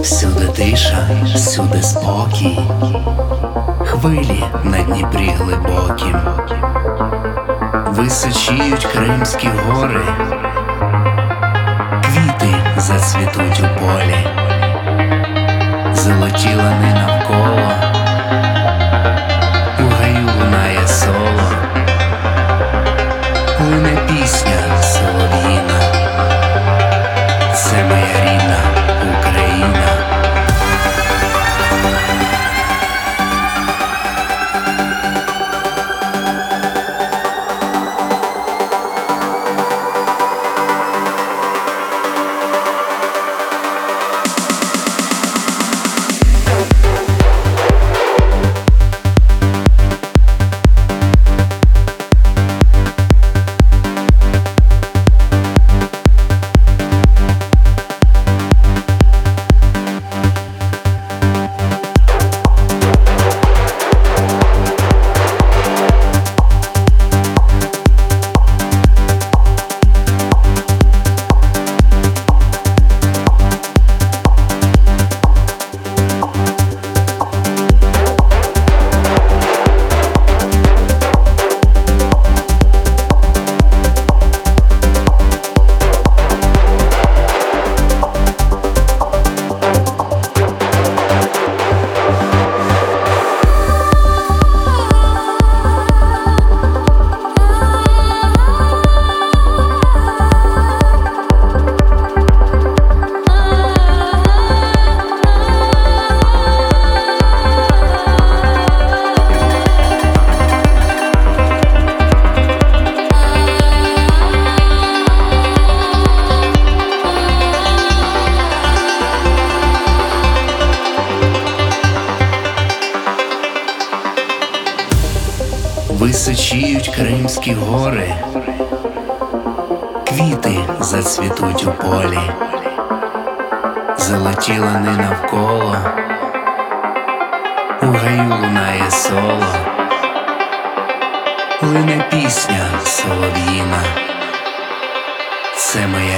Всюди тиша, всюди спокій, хвилі на Дніпрі глибокі, височіють Кримські гори, квіти зацвітуть у полі, золоті лани навколо, Височіють Кримські гори, квіти зацвітуть у полі, золоті лани навколо, у гаю лунає соло, лине пісня солов'їна. Це моя.